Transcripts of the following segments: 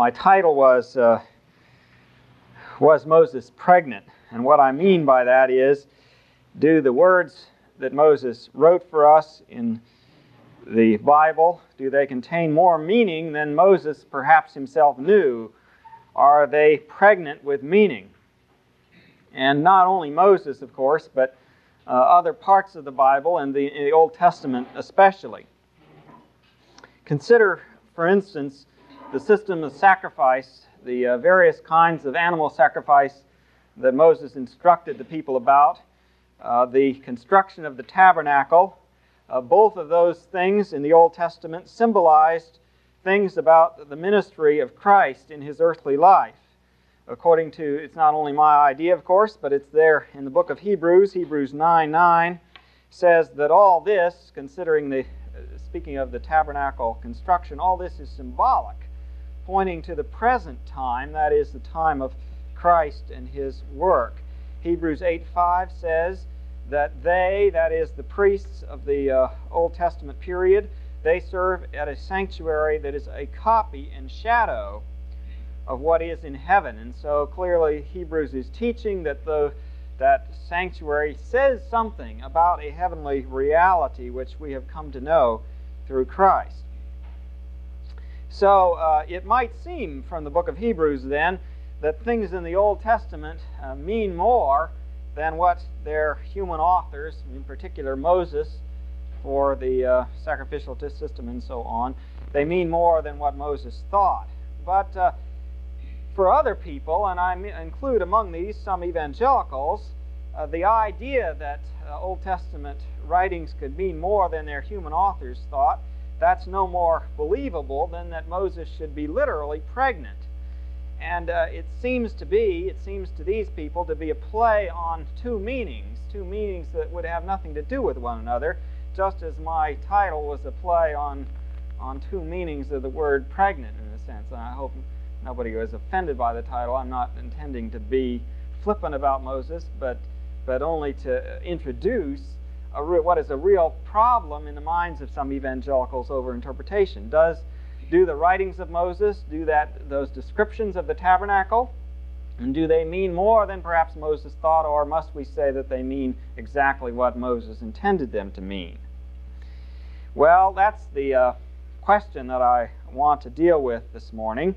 my title was uh, Was Moses Pregnant? And what I mean by that is do the words that Moses wrote for us in the Bible, do they contain more meaning than Moses perhaps himself knew? Are they pregnant with meaning? And not only Moses, of course, but uh, other parts of the Bible and the, the Old Testament especially. Consider, for instance, the system of sacrifice, the uh, various kinds of animal sacrifice that Moses instructed the people about, uh, the construction of the tabernacle, uh, both of those things in the Old Testament symbolized things about the ministry of Christ in his earthly life. According to, it's not only my idea, of course, but it's there in the book of Hebrews. Hebrews 9 9 says that all this, considering the, uh, speaking of the tabernacle construction, all this is symbolic pointing to the present time, that is, the time of Christ and his work. Hebrews 8 5 says that they, that is, the priests of the uh, Old Testament period, they serve at a sanctuary that is a copy and shadow of what is in heaven. And so clearly, Hebrews is teaching that the that sanctuary says something about a heavenly reality which we have come to know through Christ. So uh, it might seem from the book of Hebrews then that things in the Old Testament uh, mean more than what their human authors, in particular Moses, for the uh, sacrificial system and so on, they mean more than what Moses thought. But uh, for other people, and I include among these some evangelicals, uh, the idea that uh, Old Testament writings could mean more than their human authors thought that's no more believable than that Moses should be literally pregnant. And uh, it seems to be, it seems to these people to be a play on two meanings, two meanings that would have nothing to do with one another, just as my title was a play on, on two meanings of the word pregnant, in a sense. And I hope nobody was offended by the title. I'm not intending to be flippant about Moses, but, but only to introduce what is a real problem in the minds of some evangelicals over interpretation. Does do the writings of Moses do that those descriptions of the tabernacle? And do they mean more than perhaps Moses thought, or must we say that they mean exactly what Moses intended them to mean? Well, that's the uh, question that I want to deal with this morning.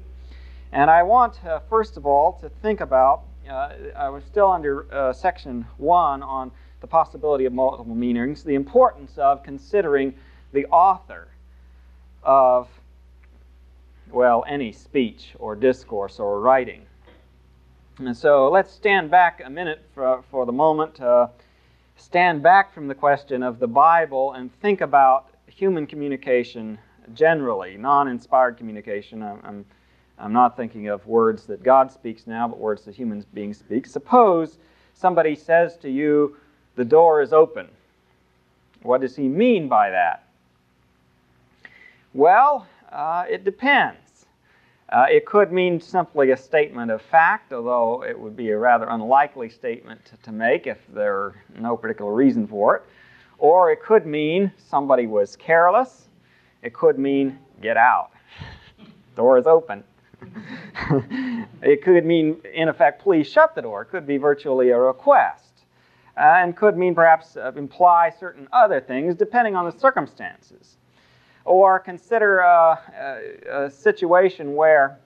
And I want, uh, first of all, to think about, uh, I was still under uh, section 1 on the possibility of multiple meanings, the importance of considering the author of, well, any speech or discourse or writing. And so let's stand back a minute for, for the moment, uh, stand back from the question of the Bible and think about human communication generally, non inspired communication. I'm, I'm, I'm not thinking of words that God speaks now, but words that human beings speak. Suppose somebody says to you, the door is open. What does he mean by that? Well, uh, it depends. Uh, it could mean simply a statement of fact, although it would be a rather unlikely statement to, to make if there were no particular reason for it. Or it could mean somebody was careless. It could mean get out. door is open. it could mean, in effect, please shut the door. It could be virtually a request. Uh, and could mean perhaps uh, imply certain other things depending on the circumstances. Or consider a, a, a situation where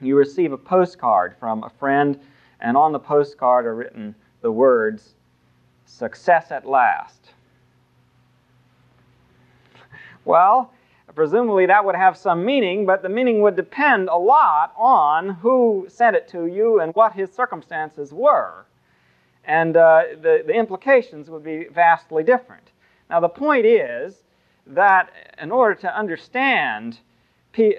you receive a postcard from a friend, and on the postcard are written the words, Success at last. Well, presumably that would have some meaning, but the meaning would depend a lot on who sent it to you and what his circumstances were. And uh, the, the implications would be vastly different. Now, the point is that in order to understand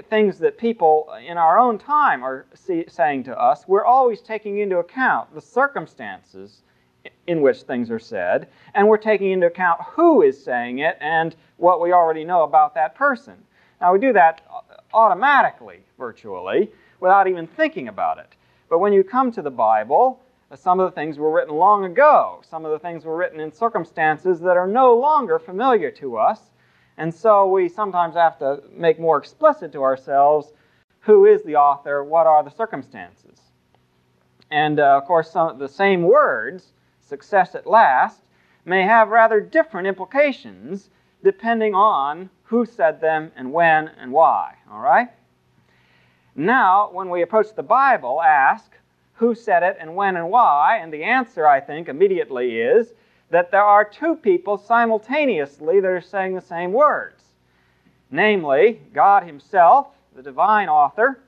things that people in our own time are see, saying to us, we're always taking into account the circumstances in which things are said, and we're taking into account who is saying it and what we already know about that person. Now, we do that automatically, virtually, without even thinking about it. But when you come to the Bible, some of the things were written long ago. Some of the things were written in circumstances that are no longer familiar to us. And so we sometimes have to make more explicit to ourselves who is the author, what are the circumstances. And uh, of course, some, of the same words success at last, may have rather different implications depending on who said them and when and why. All right? Now, when we approach the Bible, ask who said it and when and why, and the answer, I think, immediately is that there are two people simultaneously that are saying the same words namely, God Himself, the divine author,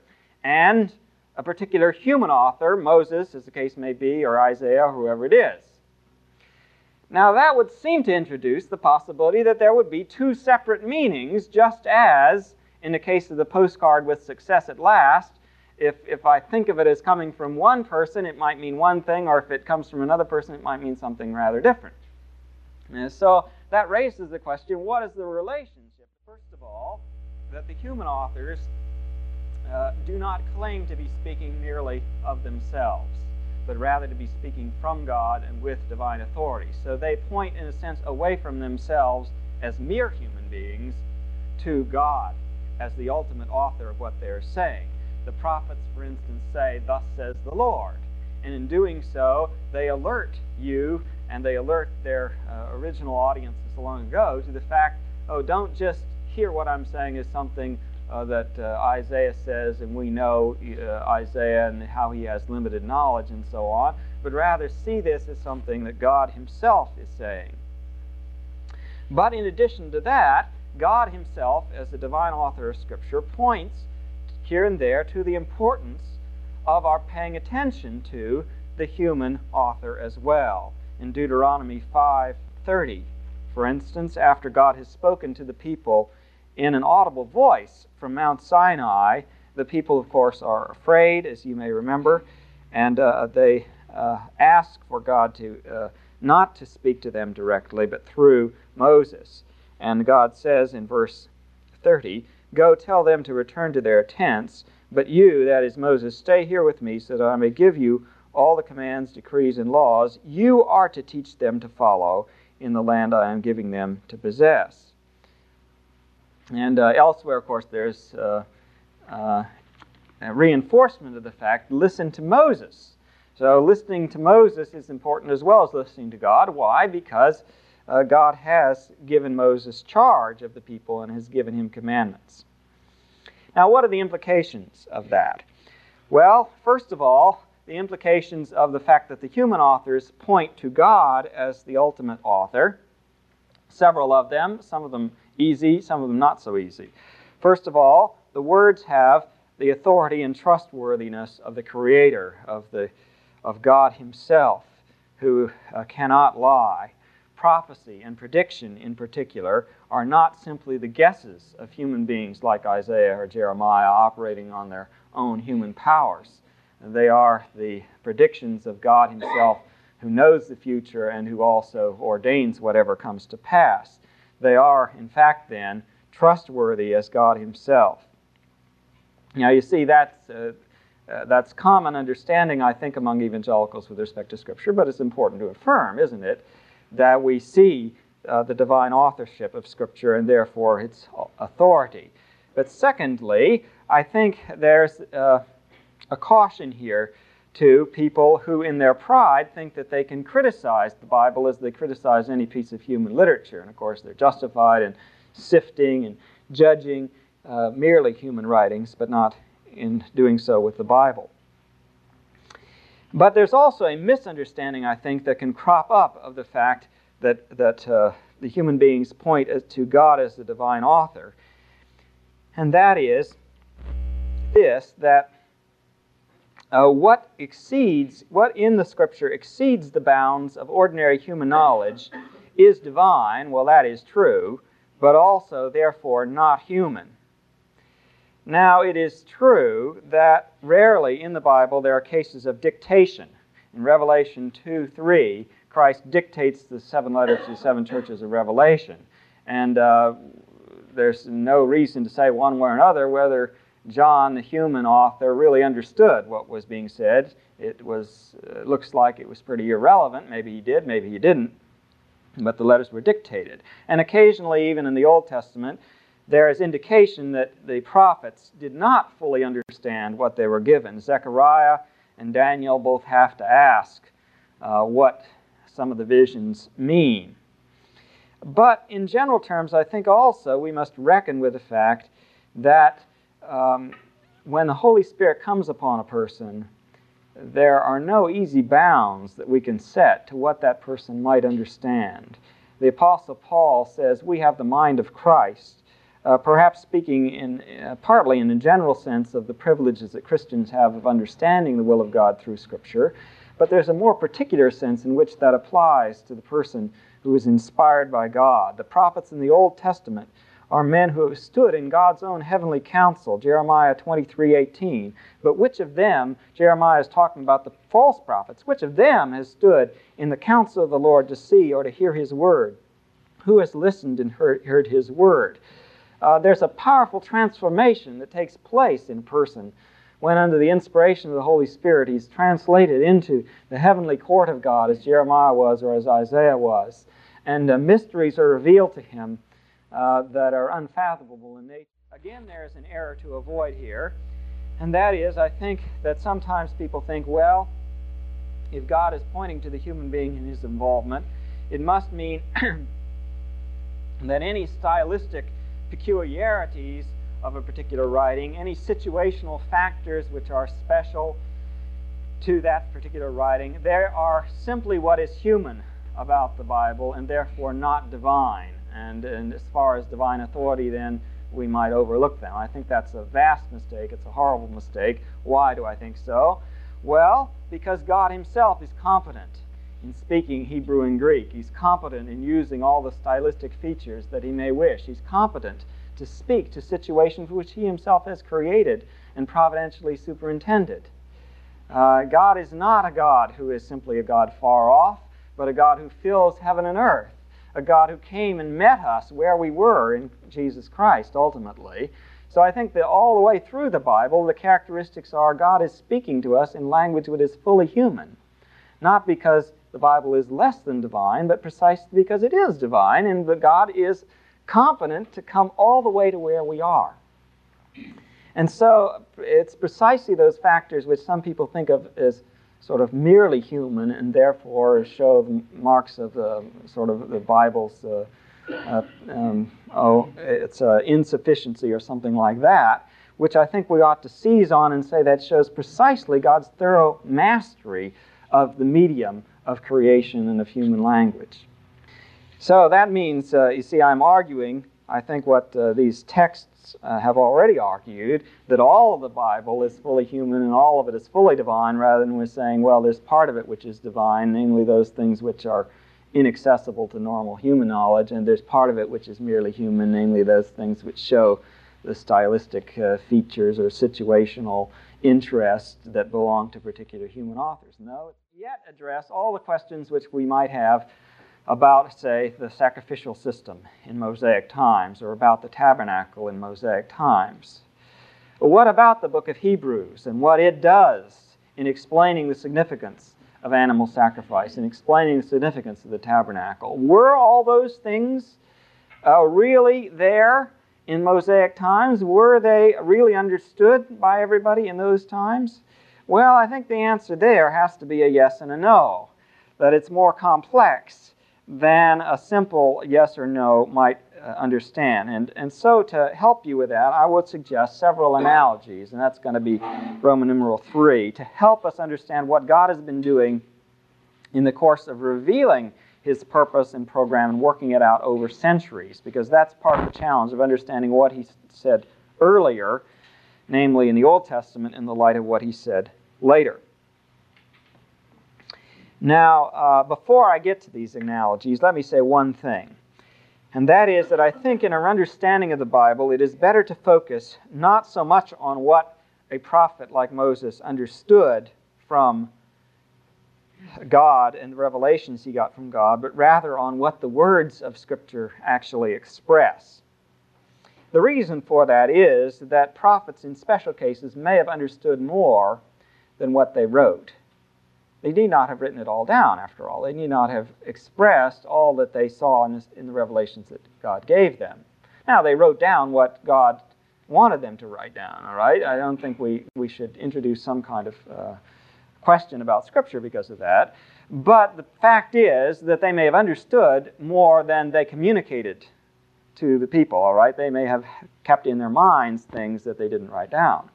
and a particular human author, Moses, as the case may be, or Isaiah, or whoever it is. Now, that would seem to introduce the possibility that there would be two separate meanings, just as in the case of the postcard with success at last. If, if I think of it as coming from one person, it might mean one thing, or if it comes from another person, it might mean something rather different. And so that raises the question what is the relationship? First of all, that the human authors uh, do not claim to be speaking merely of themselves but rather to be speaking from God and with divine authority. So they point, in a sense, away from themselves as mere human beings to God as the ultimate author of what they're saying. The prophets, for instance, say, Thus says the Lord. And in doing so, they alert you and they alert their uh, original audiences long ago to the fact, oh, don't just hear what I'm saying as something uh, that uh, Isaiah says, and we know uh, Isaiah and how he has limited knowledge and so on, but rather see this as something that God Himself is saying. But in addition to that, God Himself, as the divine author of Scripture, points here and there to the importance of our paying attention to the human author as well. In Deuteronomy 5:30, for instance, after God has spoken to the people in an audible voice from Mount Sinai. The people, of course, are afraid, as you may remember, and uh, they uh, ask for God to uh, not to speak to them directly, but through Moses. And God says in verse 30, Go tell them to return to their tents, but you, that is Moses, stay here with me, so that I may give you all the commands, decrees, and laws you are to teach them to follow in the land I am giving them to possess. And uh, elsewhere, of course, there's uh, uh, reinforcement of the fact listen to Moses. So, listening to Moses is important as well as listening to God. Why? Because uh, God has given Moses charge of the people and has given him commandments. Now, what are the implications of that? Well, first of all, the implications of the fact that the human authors point to God as the ultimate author. Several of them, some of them easy, some of them not so easy. First of all, the words have the authority and trustworthiness of the Creator, of, the, of God Himself, who uh, cannot lie. Prophecy and prediction, in particular, are not simply the guesses of human beings like Isaiah or Jeremiah operating on their own human powers. They are the predictions of God Himself, who knows the future and who also ordains whatever comes to pass. They are, in fact, then, trustworthy as God Himself. Now, you see, that's, uh, uh, that's common understanding, I think, among evangelicals with respect to Scripture, but it's important to affirm, isn't it, that we see uh, the divine authorship of Scripture and therefore its authority. But secondly, I think there's uh, a caution here to people who, in their pride, think that they can criticize the Bible as they criticize any piece of human literature. And of course, they're justified in sifting and judging uh, merely human writings, but not in doing so with the Bible. But there's also a misunderstanding, I think, that can crop up of the fact that, that uh, the human beings point to God as the divine author. And that is this that uh, what exceeds, what in the scripture exceeds the bounds of ordinary human knowledge is divine. Well, that is true, but also, therefore, not human. Now, it is true that rarely in the Bible there are cases of dictation. In Revelation 2 3, Christ dictates the seven letters to the seven churches of Revelation. And uh, there's no reason to say one way or another whether John, the human author, really understood what was being said. It was uh, looks like it was pretty irrelevant. Maybe he did, maybe he didn't. But the letters were dictated. And occasionally, even in the Old Testament, there is indication that the prophets did not fully understand what they were given. Zechariah and Daniel both have to ask uh, what some of the visions mean. But in general terms, I think also we must reckon with the fact that um, when the Holy Spirit comes upon a person, there are no easy bounds that we can set to what that person might understand. The Apostle Paul says, We have the mind of Christ, uh, perhaps speaking in, uh, partly in a general sense of the privileges that Christians have of understanding the will of God through Scripture, but there's a more particular sense in which that applies to the person who is inspired by God. The prophets in the Old Testament are men who have stood in God's own heavenly council, Jeremiah 23:18. But which of them, Jeremiah is talking about the false prophets, which of them has stood in the council of the Lord to see or to hear his word? Who has listened and heard, heard his word? Uh, there's a powerful transformation that takes place in person when, under the inspiration of the Holy Spirit, he's translated into the heavenly court of God, as Jeremiah was or as Isaiah was. And uh, mysteries are revealed to him uh, that are unfathomable in nature. Again, there is an error to avoid here, and that is, I think that sometimes people think, well, if God is pointing to the human being in his involvement, it must mean that any stylistic peculiarities of a particular writing, any situational factors which are special to that particular writing, there are simply what is human about the Bible and therefore not divine. And, and as far as divine authority, then we might overlook them. I think that's a vast mistake. It's a horrible mistake. Why do I think so? Well, because God Himself is competent in speaking Hebrew and Greek. He's competent in using all the stylistic features that He may wish. He's competent to speak to situations which He Himself has created and providentially superintended. Uh, God is not a God who is simply a God far off, but a God who fills heaven and earth a God who came and met us where we were in Jesus Christ ultimately. So I think that all the way through the Bible, the characteristics are God is speaking to us in language that is fully human. Not because the Bible is less than divine, but precisely because it is divine and that God is competent to come all the way to where we are. And so it's precisely those factors which some people think of as sort of merely human and therefore show the marks of the sort of the Bible's uh, uh, um, oh its uh, insufficiency or something like that, which I think we ought to seize on and say that shows precisely God's thorough mastery of the medium of creation and of human language. So that means, uh, you see, I'm arguing. I think what uh, these texts uh, have already argued that all of the Bible is fully human and all of it is fully divine, rather than we're saying, well, there's part of it which is divine, namely those things which are inaccessible to normal human knowledge, and there's part of it which is merely human, namely those things which show the stylistic uh, features or situational interest that belong to particular human authors. No, yet address all the questions which we might have about, say, the sacrificial system in Mosaic times or about the tabernacle in Mosaic times. But what about the book of Hebrews and what it does in explaining the significance of animal sacrifice and explaining the significance of the tabernacle? Were all those things uh, really there in Mosaic times? Were they really understood by everybody in those times? Well, I think the answer there has to be a yes and a no, that it's more complex than a simple yes or no might uh, understand. And, and so, to help you with that, I would suggest several analogies, and that's going to be Roman numeral 3, to help us understand what God has been doing in the course of revealing his purpose and program and working it out over centuries, because that's part of the challenge of understanding what he said earlier, namely in the Old Testament, in the light of what he said later. Now, uh, before I get to these analogies, let me say one thing. And that is that I think in our understanding of the Bible, it is better to focus not so much on what a prophet like Moses understood from God and the revelations he got from God, but rather on what the words of Scripture actually express. The reason for that is that prophets, in special cases, may have understood more than what they wrote. They need not have written it all down, after all. They need not have expressed all that they saw in, in the revelations that God gave them. Now, they wrote down what God wanted them to write down, all right? I don't think we, we should introduce some kind of uh, question about Scripture because of that. But the fact is that they may have understood more than they communicated to the people, all right? They may have kept in their minds things that they didn't write down.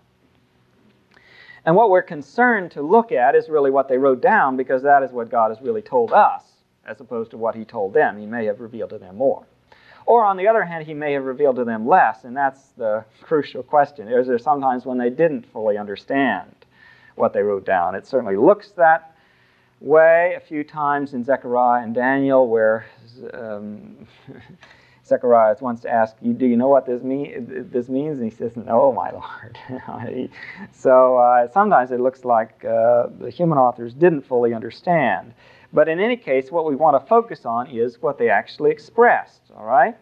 And what we're concerned to look at is really what they wrote down because that is what God has really told us as opposed to what He told them. He may have revealed to them more. Or on the other hand, He may have revealed to them less, and that's the crucial question. Is there sometimes when they didn't fully understand? what they wrote down. It certainly looks that way a few times in Zechariah and Daniel, where um, Zechariah wants to ask you, "Do you know what this, mean, this means?" And he says, "No, my lord." so uh, sometimes it looks like uh, the human authors didn't fully understand. But in any case, what we want to focus on is what they actually expressed. All right.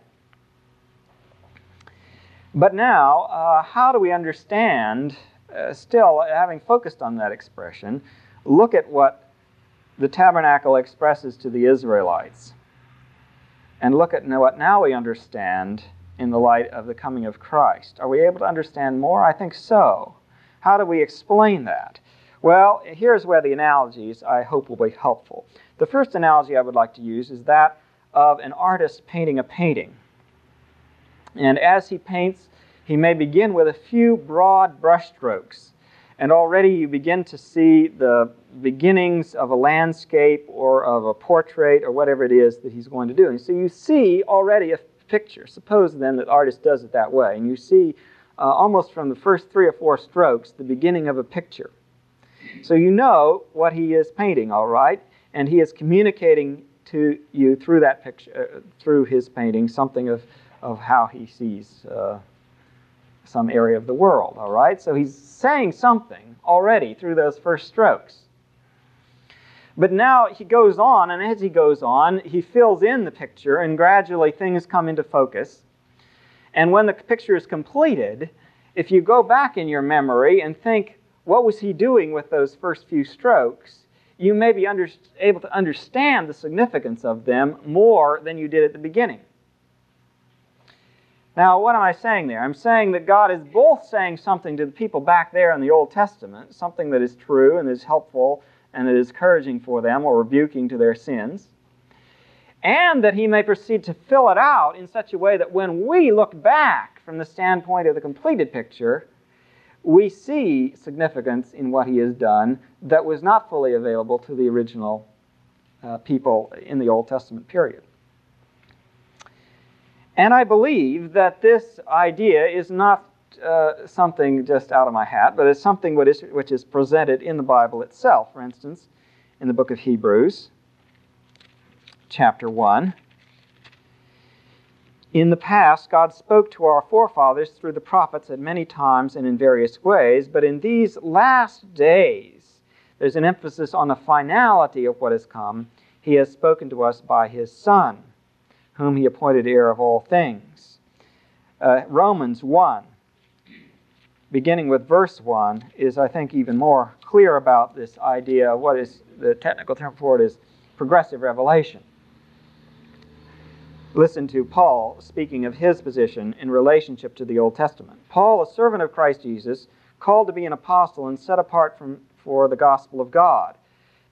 But now, uh, how do we understand uh, still, having focused on that expression, look at what the tabernacle expresses to the Israelites. And look at what now we understand in the light of the coming of Christ. Are we able to understand more? I think so. How do we explain that? Well, here's where the analogies I hope will be helpful. The first analogy I would like to use is that of an artist painting a painting. And as he paints, he may begin with a few broad brushstrokes, and already you begin to see the beginnings of a landscape or of a portrait or whatever it is that he's going to do. And so you see already a picture. Suppose then that artist does it that way, and you see uh, almost from the first three or four strokes the beginning of a picture. So you know what he is painting, all right, and he is communicating to you through that picture, uh, through his painting, something of, of how he sees uh, some area of the world, all right? So he's saying something already through those first strokes. But now he goes on, and as he goes on, he fills in the picture, and gradually things come into focus. And when the picture is completed, if you go back in your memory and think, what was he doing with those first few strokes? You may be under, able to understand the significance of them more than you did at the beginning. Now, what am I saying there? I'm saying that God is both saying something to the people back there in the Old Testament, something that is true and is helpful and that is encouraging for them or rebuking to their sins, and that He may proceed to fill it out in such a way that when we look back from the standpoint of the completed picture, we see significance in what He has done that was not fully available to the original uh, people in the Old Testament period. And I believe that this idea is not uh, something just out of my hat, but it's something which is, which is presented in the Bible itself. For instance, in the book of Hebrews, chapter 1. In the past, God spoke to our forefathers through the prophets at many times and in various ways, but in these last days, there's an emphasis on the finality of what has come. He has spoken to us by His Son whom he appointed heir of all things. Uh, Romans 1, beginning with verse 1, is, I think, even more clear about this idea. What is the technical term for it is progressive revelation. Listen to Paul speaking of his position in relationship to the Old Testament. Paul, a servant of Christ Jesus, called to be an apostle and set apart from, for the gospel of God.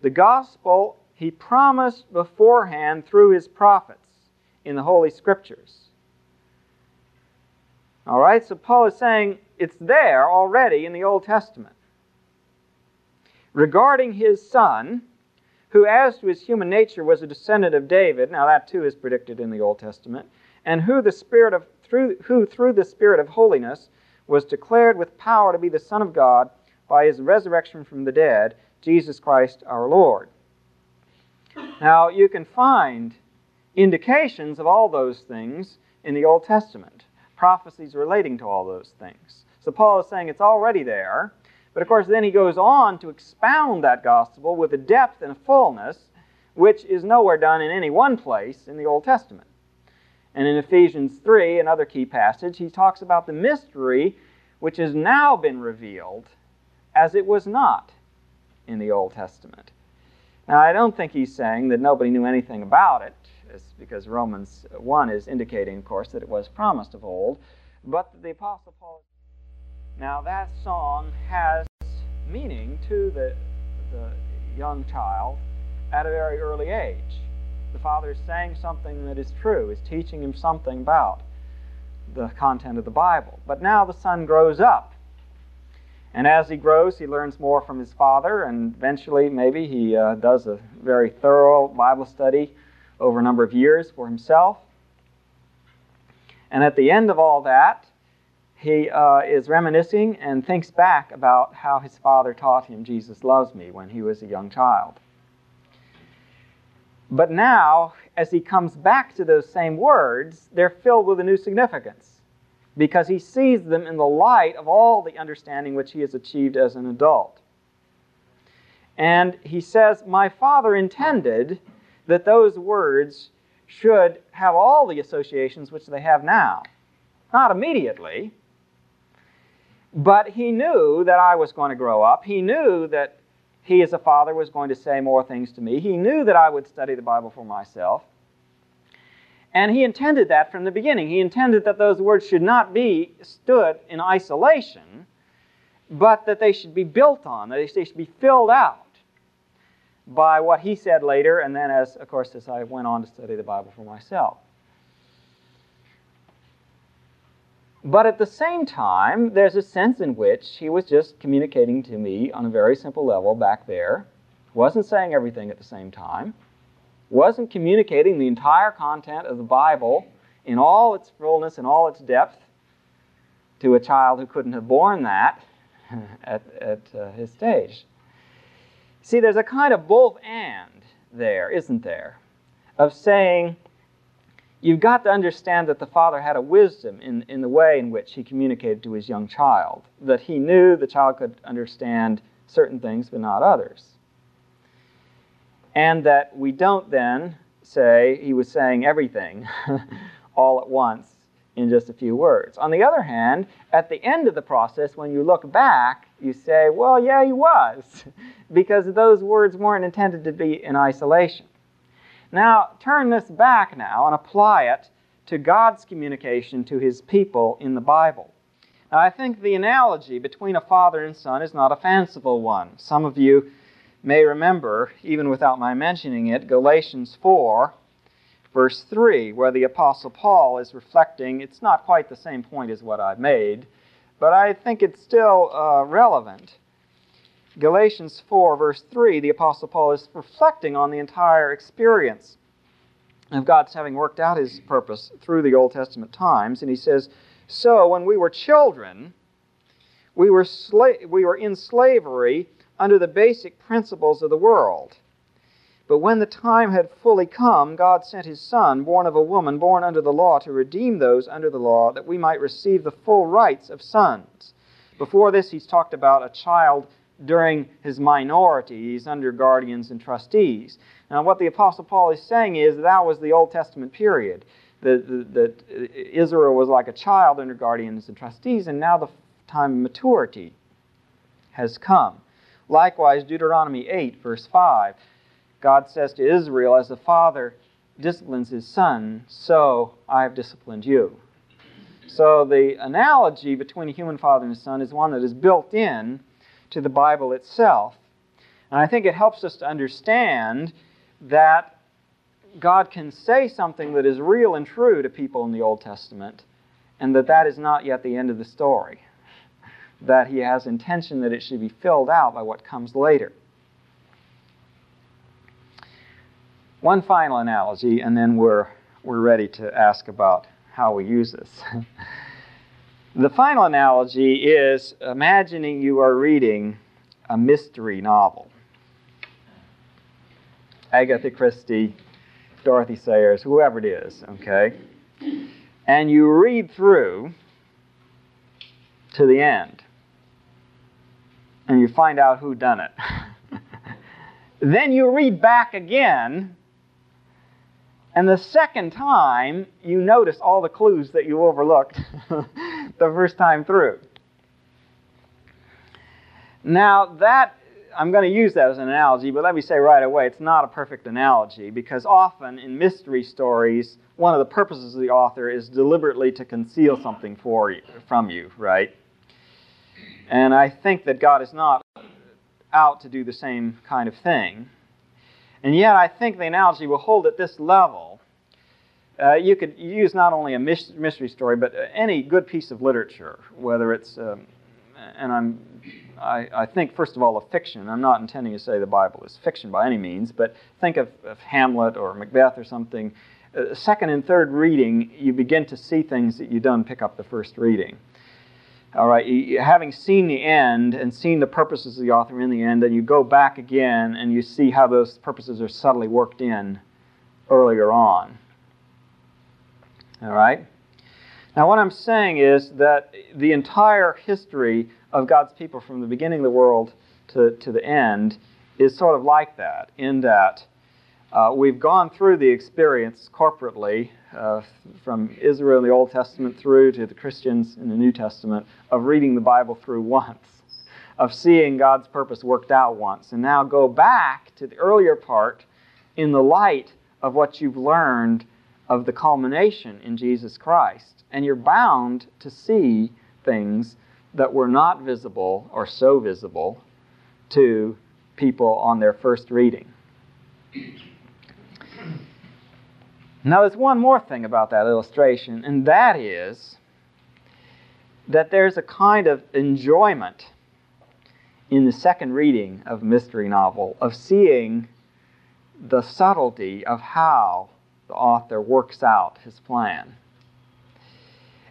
The gospel he promised beforehand through his prophets in the Holy Scriptures. All right, so Paul is saying it's there already in the Old Testament. Regarding his son, who, as to his human nature, was a descendant of David, now that too is predicted in the Old Testament, and who the Spirit of through who through the Spirit of holiness was declared with power to be the Son of God by his resurrection from the dead, Jesus Christ our Lord. Now you can find indications of all those things in the Old Testament, prophecies relating to all those things. So Paul is saying it's already there. But of course, then he goes on to expound that gospel with a depth and a fullness which is nowhere done in any one place in the Old Testament. And in Ephesians 3, another key passage, he talks about the mystery which has now been revealed as it was not in the Old Testament. Now, I don't think he's saying that nobody knew anything about it, because Romans 1 is indicating, of course, that it was promised of old, but the Apostle Paul. Now, that song has meaning to the, the young child at a very early age. The father is saying something that is true, is teaching him something about the content of the Bible. But now the son grows up. And as he grows, he learns more from his father, and eventually, maybe, he uh, does a very thorough Bible study over a number of years for himself. And at the end of all that, he uh, is reminiscing and thinks back about how his father taught him Jesus loves me when he was a young child. But now, as he comes back to those same words, they're filled with a new significance because he sees them in the light of all the understanding which he has achieved as an adult. And he says, My father intended that those words should have all the associations which they have now. Not immediately, but he knew that I was going to grow up. He knew that he, as a father, was going to say more things to me. He knew that I would study the Bible for myself. And he intended that from the beginning. He intended that those words should not be stood in isolation, but that they should be built on, that they should be filled out by what he said later, and then, as of course, as I went on to study the Bible for myself. But at the same time, there's a sense in which he was just communicating to me on a very simple level back there, wasn't saying everything at the same time, wasn't communicating the entire content of the Bible in all its fullness and all its depth to a child who couldn't have borne that at, at uh, his stage. See, there's a kind of both and there, isn't there? Of saying, you've got to understand that the father had a wisdom in, in the way in which he communicated to his young child, that he knew the child could understand certain things but not others. And that we don't then say he was saying everything all at once in just a few words. On the other hand, at the end of the process, when you look back, you say, well, yeah, he was, because those words weren't intended to be in isolation. Now, turn this back now and apply it to God's communication to his people in the Bible. Now, I think the analogy between a father and son is not a fanciful one. Some of you may remember, even without my mentioning it, Galatians 4, verse 3, where the Apostle Paul is reflecting. It's not quite the same point as what I've made, but I think it's still uh, relevant. Galatians 4, verse 3, the Apostle Paul is reflecting on the entire experience of God's having worked out his purpose through the Old Testament times. And he says, So when we were children, we were, sla- we were in slavery under the basic principles of the world. But when the time had fully come, God sent his Son, born of a woman, born under the law, to redeem those under the law, that we might receive the full rights of sons. Before this, he's talked about a child during his minority. He's under guardians and trustees. Now, what the Apostle Paul is saying is that, was the Old Testament period. That, Israel was like a child under guardians and trustees, and now the time of maturity has come. Likewise, Deuteronomy 8, verse 5, God says to Israel, as the father disciplines his son, so I have disciplined you. So the analogy between a human father and a son is one that is built in to the Bible itself. And I think it helps us to understand that God can say something that is real and true to people in the Old Testament, and that that is not yet the end of the story. That He has intention that it should be filled out by what comes later. One final analogy, and then we're, we're ready to ask about how we use this. the final analogy is imagining you are reading a mystery novel. Agatha Christie, Dorothy Sayers, whoever it is, okay? And you read through to the end, and you find out who done it. then you read back again, and the second time you notice all the clues that you overlooked the first time through. Now that I'm going to use that as an analogy, but let me say right away, it's not a perfect analogy because often in mystery stories, one of the purposes of the author is deliberately to conceal something for you, from you, right? And I think that God is not out to do the same kind of thing. And yet, I think the analogy will hold at this level. Uh, you could use not only a mystery story, but any good piece of literature, whether it's, um, and I'm I, I, think, first of all, a fiction. I'm not intending to say the Bible is fiction by any means, but think of, of Hamlet or Macbeth or something. Uh, second and third reading, you begin to see things that you don't pick up the first reading. All right, having seen the end and seen the purposes of the author in the end, then you go back again and you see how those purposes are subtly worked in earlier on. All right? Now, what I'm saying is that the entire history of God's people from the beginning of the world to, to the end is sort of like that, in that uh, we've gone through the experience corporately uh, from Israel in the Old Testament through to the Christians in the New Testament of reading the Bible through once, of seeing God's purpose worked out once, and now go back to the earlier part in the light of what you've learned of the culmination in Jesus Christ. And you're bound to see things that were not visible or so visible to people on their first reading. Now, there's one more thing about that illustration, and that is that there's a kind of enjoyment in the second reading of mystery novel of seeing the subtlety of how the author works out his plan.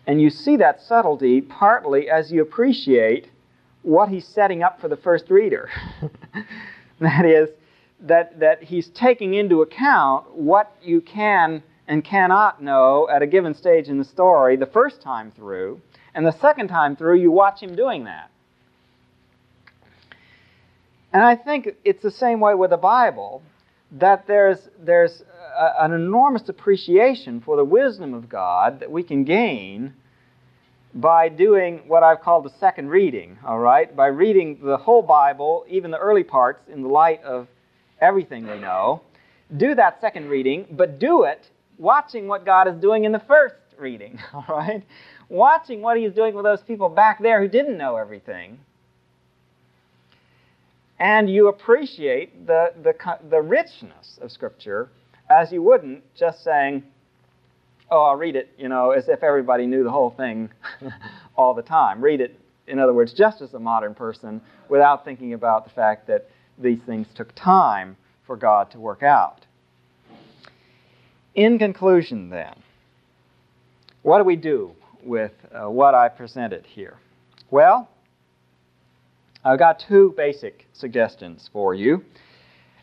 And you see that subtlety partly as you appreciate what he's setting up for the first reader. that is, that, that he's taking into account what you can and cannot know at a given stage in the story the first time through, and the second time through, you watch him doing that. And I think it's the same way with the Bible, that there's, there's a, an enormous appreciation for the wisdom of God that we can gain by doing what I've called the second reading, all right? By reading the whole Bible, even the early parts, in the light of everything we know. Do that second reading, but do it watching what God is doing in the first reading, all right? Watching what He's doing with those people back there who didn't know everything. And you appreciate the, the, the richness of Scripture as you wouldn't just saying, oh, I'll read it, you know, as if everybody knew the whole thing all the time. Read it, in other words, just as a modern person without thinking about the fact that these things took time for God to work out. In conclusion, then, what do we do with uh, what I presented here? Well, I've got two basic suggestions for you.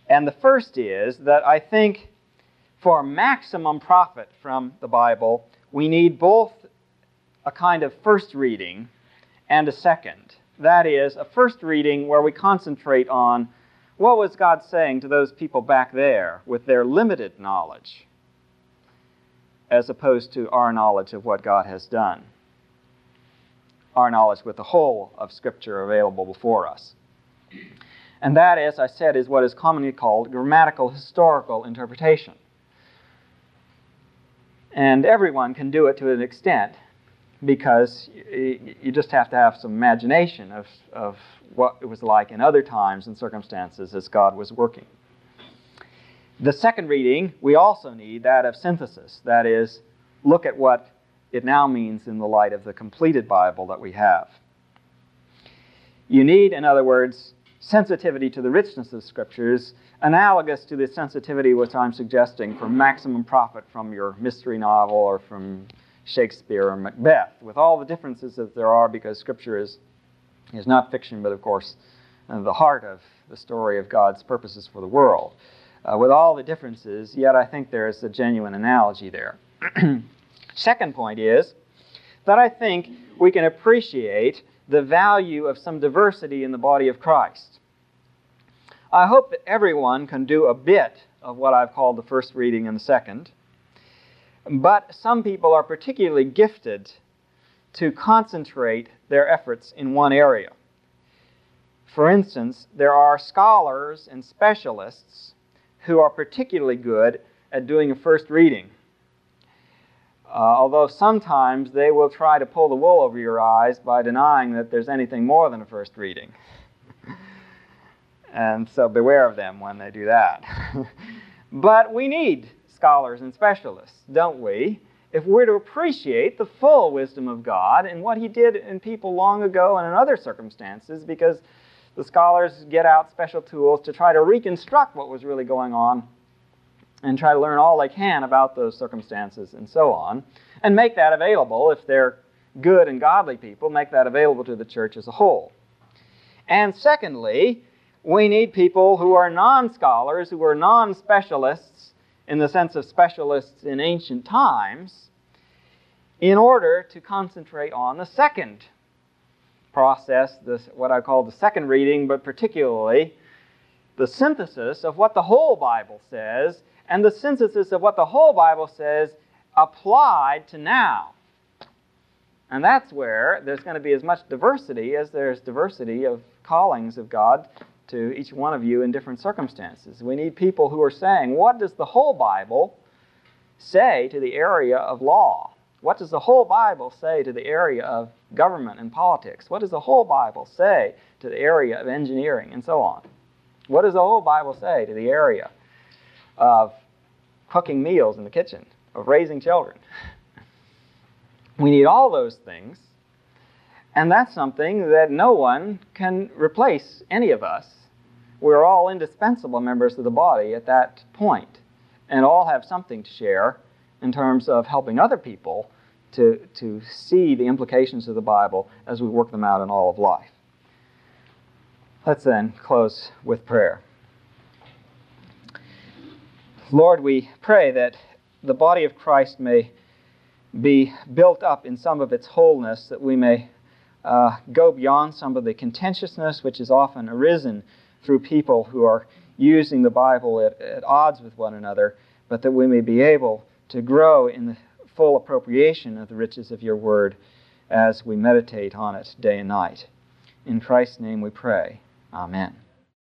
And the first is that I think for maximum profit from the Bible, we need both a kind of first reading and a second. That is, a first reading where we concentrate on what was God saying to those people back there with their limited knowledge, as opposed to our knowledge of what God has done, our knowledge with the whole of Scripture available before us. And that, as I said, is what is commonly called grammatical historical interpretation. And everyone can do it to an extent because you just have to have some imagination of, of what it was like in other times and circumstances as God was working. The second reading, we also need that of synthesis. That is, look at what it now means in the light of the completed Bible that we have. You need, in other words, sensitivity to the richness of Scriptures, analogous to the sensitivity which I'm suggesting for maximum profit from your mystery novel or from Shakespeare or Macbeth, with all the differences that there are because Scripture is, is not fiction, but of course uh, the heart of the story of God's purposes for the world. Uh, with all the differences, yet I think there is a genuine analogy there. Second point is that I think we can appreciate the value of some diversity in the body of Christ. I hope that everyone can do a bit of what I've called the first reading and the second, but some people are particularly gifted to concentrate their efforts in one area. For instance, there are scholars and specialists who are particularly good at doing a first reading. Uh, although sometimes they will try to pull the wool over your eyes by denying that there's anything more than a first reading. and so beware of them when they do that. but we need scholars and specialists, don't we? If we're to appreciate the full wisdom of God and what He did in people long ago and in other circumstances, because the scholars get out special tools to try to reconstruct what was really going on and try to learn all they can about those circumstances and so on, and make that available if they're good and godly people, make that available to the church as a whole. And secondly, we need people who are non scholars, who are non specialists in the sense of specialists in ancient times, in order to concentrate on the second process, this, what I call the second reading, but particularly the synthesis of what the whole Bible says and the synthesis of what the whole Bible says applied to now. And that's where there's going to be as much diversity as there's diversity of callings of God to each one of you in different circumstances. We need people who are saying, what does the whole Bible say to the area of law? What does the whole Bible say to the area of government and politics? What does the whole Bible say to the area of engineering and so on? What does the whole Bible say to the area of cooking meals in the kitchen, of raising children. We need all those things, and that's something that no one can replace any of us. We're all indispensable members of the body at that point, and all have something to share in terms of helping other people to, to see the implications of the Bible as we work them out in all of life. Let's then close with prayer. Lord, we pray that the body of Christ may be built up in some of its wholeness, that we may uh, go beyond some of the contentiousness which has often arisen through people who are using the Bible at, at odds with one another, but that we may be able to grow in the full appropriation of the riches of your word as we meditate on it day and night. In Christ's name we pray. Amen.